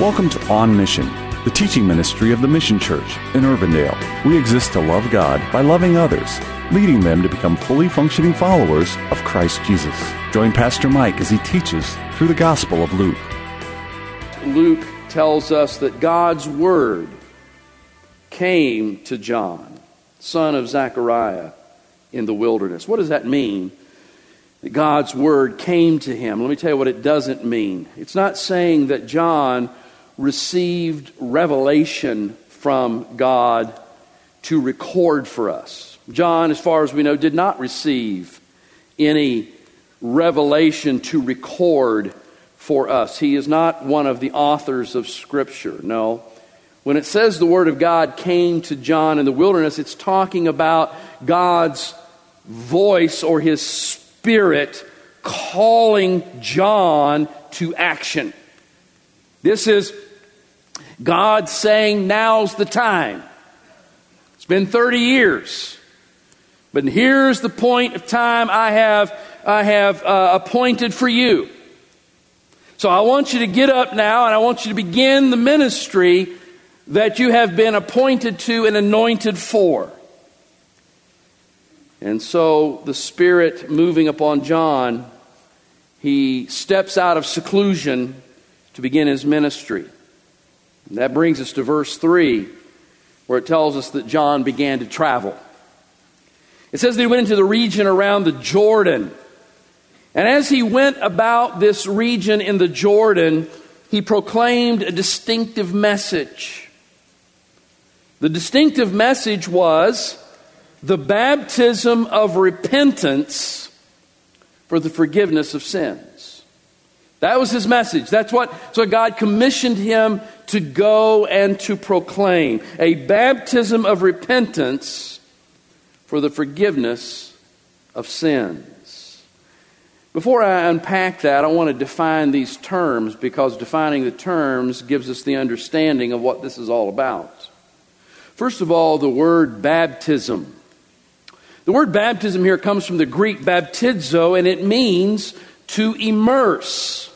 Welcome to On Mission, the teaching ministry of the Mission Church in Urbandale. We exist to love God by loving others, leading them to become fully functioning followers of Christ Jesus. Join Pastor Mike as he teaches through the Gospel of Luke. Luke tells us that God's Word came to John, son of Zechariah, in the wilderness. What does that mean? That God's Word came to him. Let me tell you what it doesn't mean. It's not saying that John received revelation from God to record for us. John, as far as we know, did not receive any revelation to record for us. He is not one of the authors of Scripture. No. When it says the Word of God came to John in the wilderness, it's talking about God's voice or His Spirit calling John to action. This is God saying, now's the time. It's been 30 years. But here's the point of time I have, I have uh, appointed for you. So I want you to get up now and I want you to begin the ministry that you have been appointed to and anointed for. And so the Spirit moving upon John, he steps out of seclusion to begin his ministry. And that brings us to verse 3, where it tells us that John began to travel. It says that he went into the region around the Jordan. And as he went about this region in the Jordan, he proclaimed a distinctive message. The distinctive message was the baptism of repentance for the forgiveness of sins. That was his message. That's what so God commissioned him to go and to proclaim a baptism of repentance for the forgiveness of sins. Before I unpack that, I want to define these terms because defining the terms gives us the understanding of what this is all about. First of all, the word baptism. The word baptism here comes from the Greek baptizo, and it means to immerse.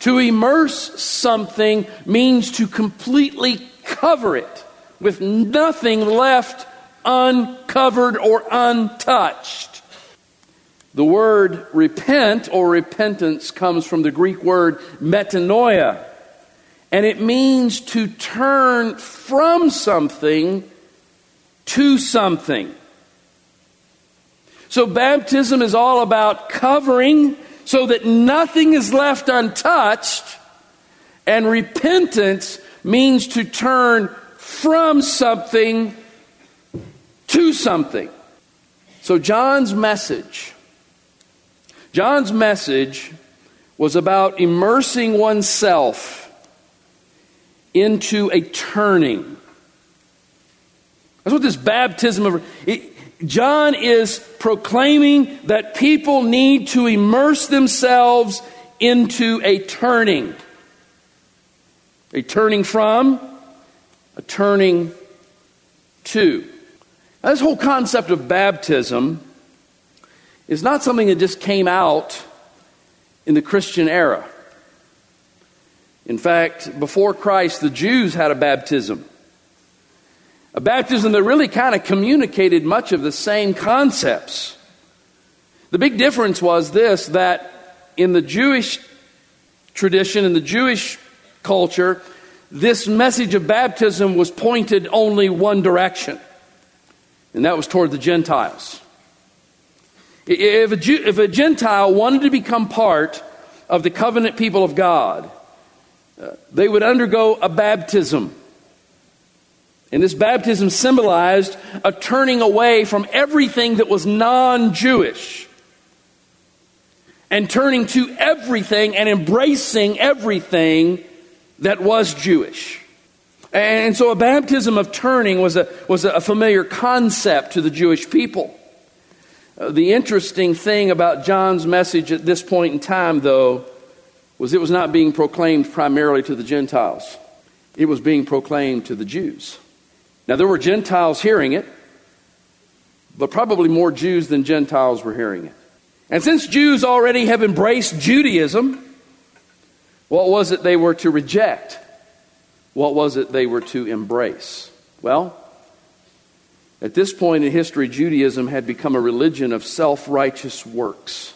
To immerse something means to completely cover it with nothing left uncovered or untouched. The word repent or repentance comes from the Greek word metanoia, and it means to turn from something to something. So, baptism is all about covering so that nothing is left untouched, and repentance means to turn from something to something. So, John's message, John's message was about immersing oneself into a turning. That's what this baptism of. It, John is proclaiming that people need to immerse themselves into a turning. A turning from, a turning to. Now, this whole concept of baptism is not something that just came out in the Christian era. In fact, before Christ, the Jews had a baptism. A baptism that really kind of communicated much of the same concepts. The big difference was this that in the Jewish tradition, in the Jewish culture, this message of baptism was pointed only one direction, and that was toward the Gentiles. If a, Jew, if a Gentile wanted to become part of the covenant people of God, uh, they would undergo a baptism. And this baptism symbolized a turning away from everything that was non Jewish and turning to everything and embracing everything that was Jewish. And so a baptism of turning was a, was a familiar concept to the Jewish people. Uh, the interesting thing about John's message at this point in time, though, was it was not being proclaimed primarily to the Gentiles, it was being proclaimed to the Jews. Now, there were Gentiles hearing it, but probably more Jews than Gentiles were hearing it. And since Jews already have embraced Judaism, what was it they were to reject? What was it they were to embrace? Well, at this point in history, Judaism had become a religion of self righteous works,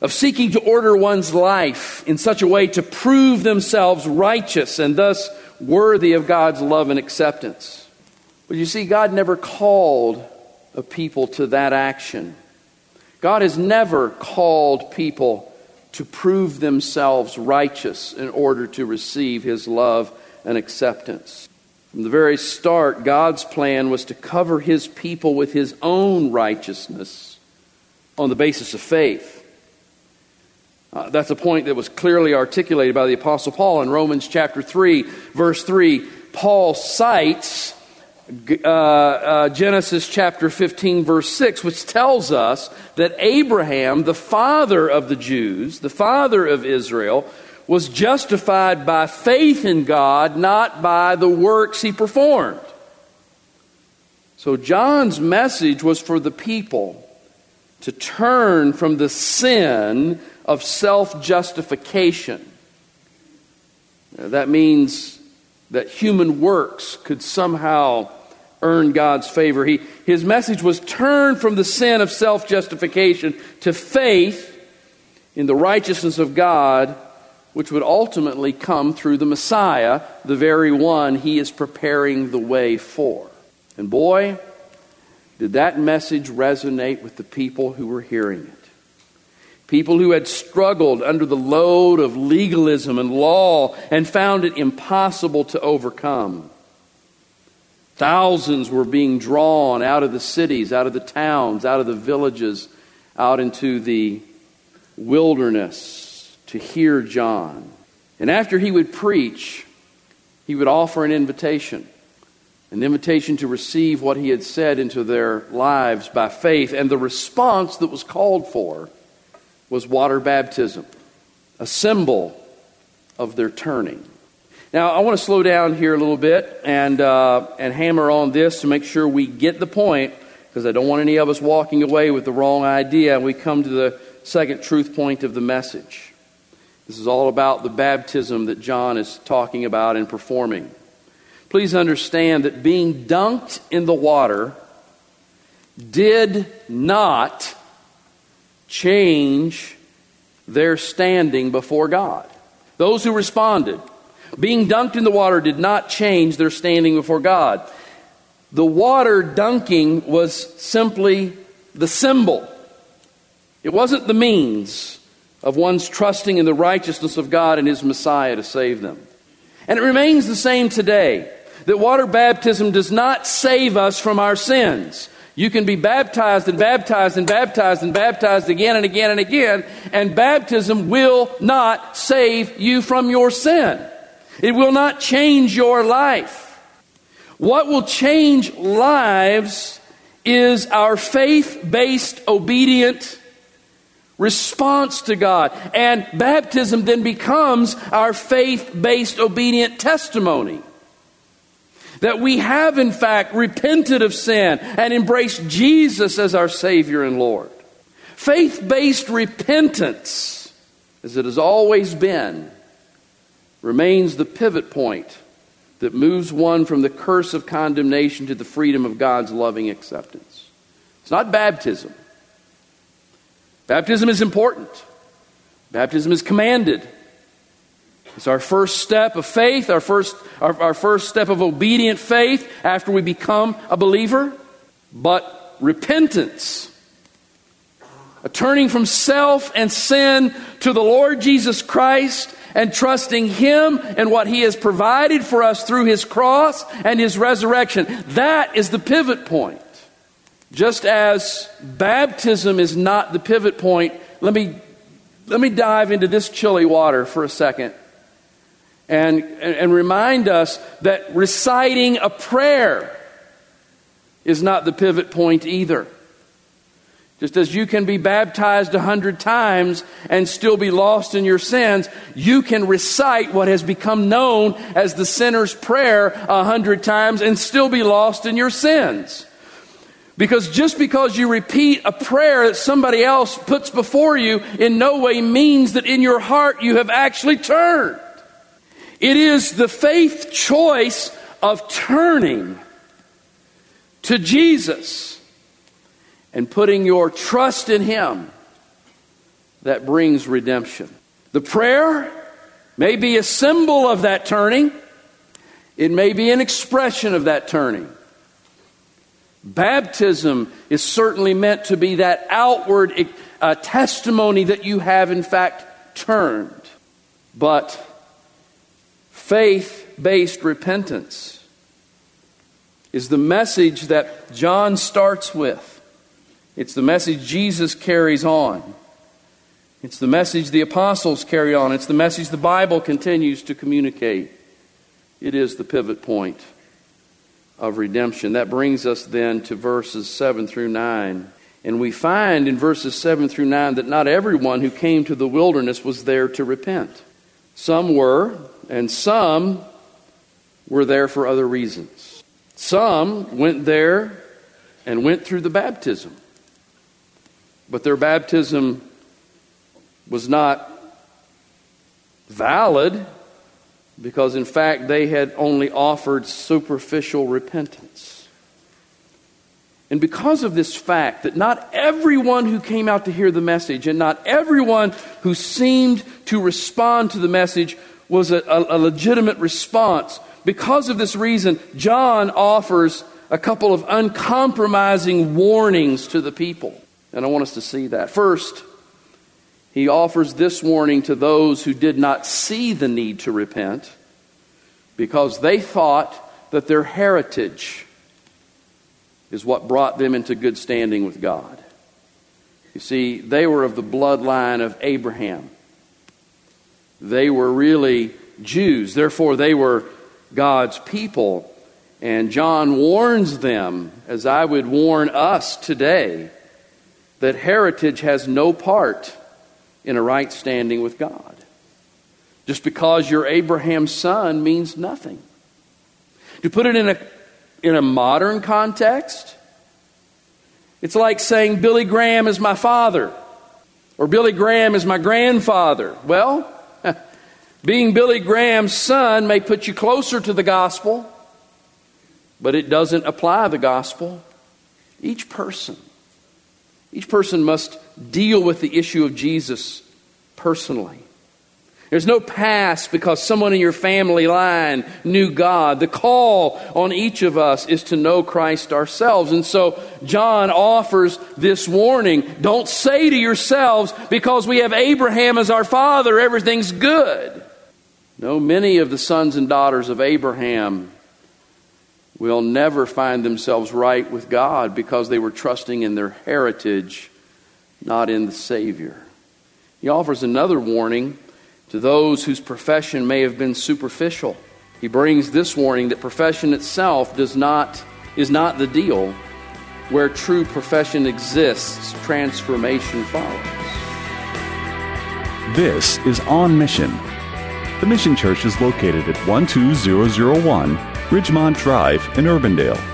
of seeking to order one's life in such a way to prove themselves righteous and thus worthy of God's love and acceptance. But you see, God never called a people to that action. God has never called people to prove themselves righteous in order to receive His love and acceptance. From the very start, God's plan was to cover His people with His own righteousness on the basis of faith. Uh, that's a point that was clearly articulated by the Apostle Paul in Romans chapter 3, verse 3. Paul cites uh, uh, Genesis chapter 15, verse 6, which tells us that Abraham, the father of the Jews, the father of Israel, was justified by faith in God, not by the works he performed. So John's message was for the people to turn from the sin of self justification. That means that human works could somehow earn God's favor. He, his message was turn from the sin of self justification to faith in the righteousness of God, which would ultimately come through the Messiah, the very one he is preparing the way for. And boy, did that message resonate with the people who were hearing it. People who had struggled under the load of legalism and law and found it impossible to overcome. Thousands were being drawn out of the cities, out of the towns, out of the villages, out into the wilderness to hear John. And after he would preach, he would offer an invitation an invitation to receive what he had said into their lives by faith. And the response that was called for was water baptism, a symbol of their turning. Now, I want to slow down here a little bit and, uh, and hammer on this to make sure we get the point, because I don't want any of us walking away with the wrong idea. And we come to the second truth point of the message. This is all about the baptism that John is talking about and performing. Please understand that being dunked in the water did not change their standing before God. Those who responded, being dunked in the water did not change their standing before God. The water dunking was simply the symbol, it wasn't the means of one's trusting in the righteousness of God and His Messiah to save them. And it remains the same today that water baptism does not save us from our sins. You can be baptized and baptized and baptized and baptized again and again and again, and baptism will not save you from your sin. It will not change your life. What will change lives is our faith based, obedient response to God. And baptism then becomes our faith based, obedient testimony. That we have, in fact, repented of sin and embraced Jesus as our Savior and Lord. Faith based repentance, as it has always been, remains the pivot point that moves one from the curse of condemnation to the freedom of God's loving acceptance. It's not baptism. Baptism is important, baptism is commanded. It's our first step of faith, our first, our, our first step of obedient faith after we become a believer. But repentance, a turning from self and sin to the Lord Jesus Christ and trusting Him and what He has provided for us through His cross and His resurrection. That is the pivot point. Just as baptism is not the pivot point, let me, let me dive into this chilly water for a second and, and remind us that reciting a prayer is not the pivot point either. Just as you can be baptized a hundred times and still be lost in your sins, you can recite what has become known as the sinner's prayer a hundred times and still be lost in your sins. Because just because you repeat a prayer that somebody else puts before you in no way means that in your heart you have actually turned. It is the faith choice of turning to Jesus and putting your trust in Him that brings redemption. The prayer may be a symbol of that turning, it may be an expression of that turning. Baptism is certainly meant to be that outward uh, testimony that you have, in fact, turned. But faith based repentance is the message that John starts with. It's the message Jesus carries on. It's the message the apostles carry on. It's the message the Bible continues to communicate. It is the pivot point of redemption. That brings us then to verses 7 through 9. And we find in verses 7 through 9 that not everyone who came to the wilderness was there to repent. Some were, and some were there for other reasons. Some went there and went through the baptism. But their baptism was not valid because, in fact, they had only offered superficial repentance. And because of this fact that not everyone who came out to hear the message and not everyone who seemed to respond to the message was a, a, a legitimate response, because of this reason, John offers a couple of uncompromising warnings to the people. And I want us to see that. First, he offers this warning to those who did not see the need to repent because they thought that their heritage is what brought them into good standing with God. You see, they were of the bloodline of Abraham. They were really Jews, therefore, they were God's people. And John warns them, as I would warn us today, that heritage has no part in a right standing with God. Just because you're Abraham's son means nothing. To put it in a, in a modern context, it's like saying Billy Graham is my father or Billy Graham is my grandfather. Well, being Billy Graham's son may put you closer to the gospel, but it doesn't apply the gospel. Each person each person must deal with the issue of Jesus personally. There's no past because someone in your family line knew God. The call on each of us is to know Christ ourselves. And so John offers this warning. Don't say to yourselves, because we have Abraham as our father, everything's good. No, many of the sons and daughters of Abraham will never find themselves right with God because they were trusting in their heritage, not in the Savior. He offers another warning to those whose profession may have been superficial. He brings this warning that profession itself does not, is not the deal. Where true profession exists, transformation follows. This is On Mission. The Mission Church is located at 12001 Ridgemont Drive in Urbandale.